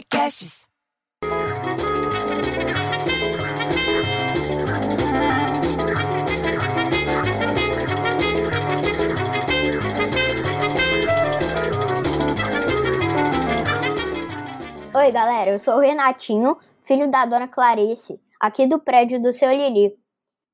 Podcasts. Oi, galera, eu sou o Renatinho, filho da dona Clarice, aqui do prédio do seu Lili.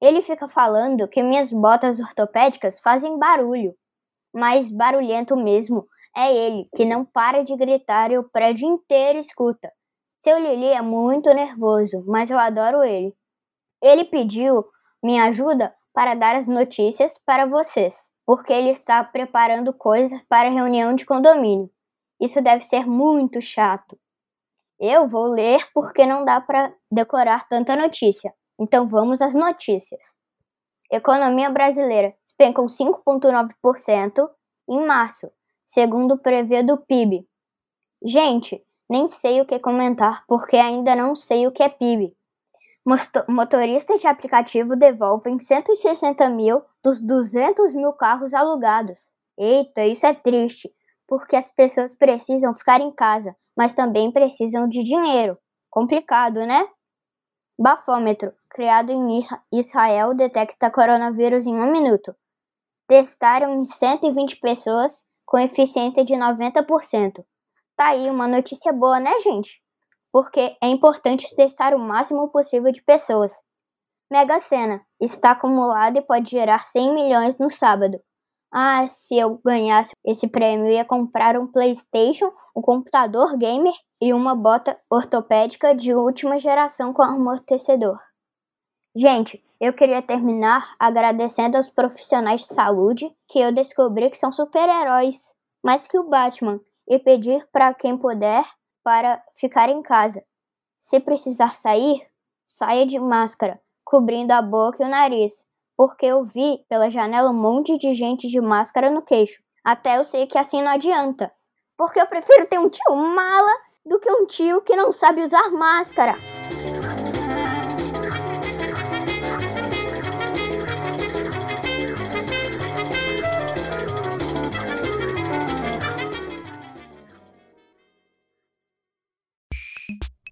Ele fica falando que minhas botas ortopédicas fazem barulho, mas barulhento mesmo é ele, que não para de gritar e o prédio inteiro escuta. Seu Lili é muito nervoso, mas eu adoro ele. Ele pediu minha ajuda para dar as notícias para vocês, porque ele está preparando coisas para a reunião de condomínio. Isso deve ser muito chato. Eu vou ler porque não dá para decorar tanta notícia. Então vamos às notícias. Economia brasileira despencou 5,9% em março, segundo o prevê do PIB. Gente, nem sei o que comentar porque ainda não sei o que é PIB. Motoristas de aplicativo devolvem 160 mil dos 200 mil carros alugados. Eita, isso é triste, porque as pessoas precisam ficar em casa mas também precisam de dinheiro. Complicado, né? Bafômetro, criado em Israel, detecta coronavírus em um minuto. Testaram em 120 pessoas com eficiência de 90%. Tá aí uma notícia boa, né, gente? Porque é importante testar o máximo possível de pessoas. Mega Sena está acumulado e pode gerar 100 milhões no sábado. Ah, se eu ganhasse esse prêmio, ia comprar um PlayStation, um computador gamer e uma bota ortopédica de última geração com amortecedor. Gente, eu queria terminar agradecendo aos profissionais de saúde que eu descobri que são super-heróis, mais que o Batman, e pedir para quem puder para ficar em casa. Se precisar sair, saia de máscara, cobrindo a boca e o nariz porque eu vi pela janela um monte de gente de máscara no queixo. Até eu sei que assim não adianta. Porque eu prefiro ter um tio mala do que um tio que não sabe usar máscara.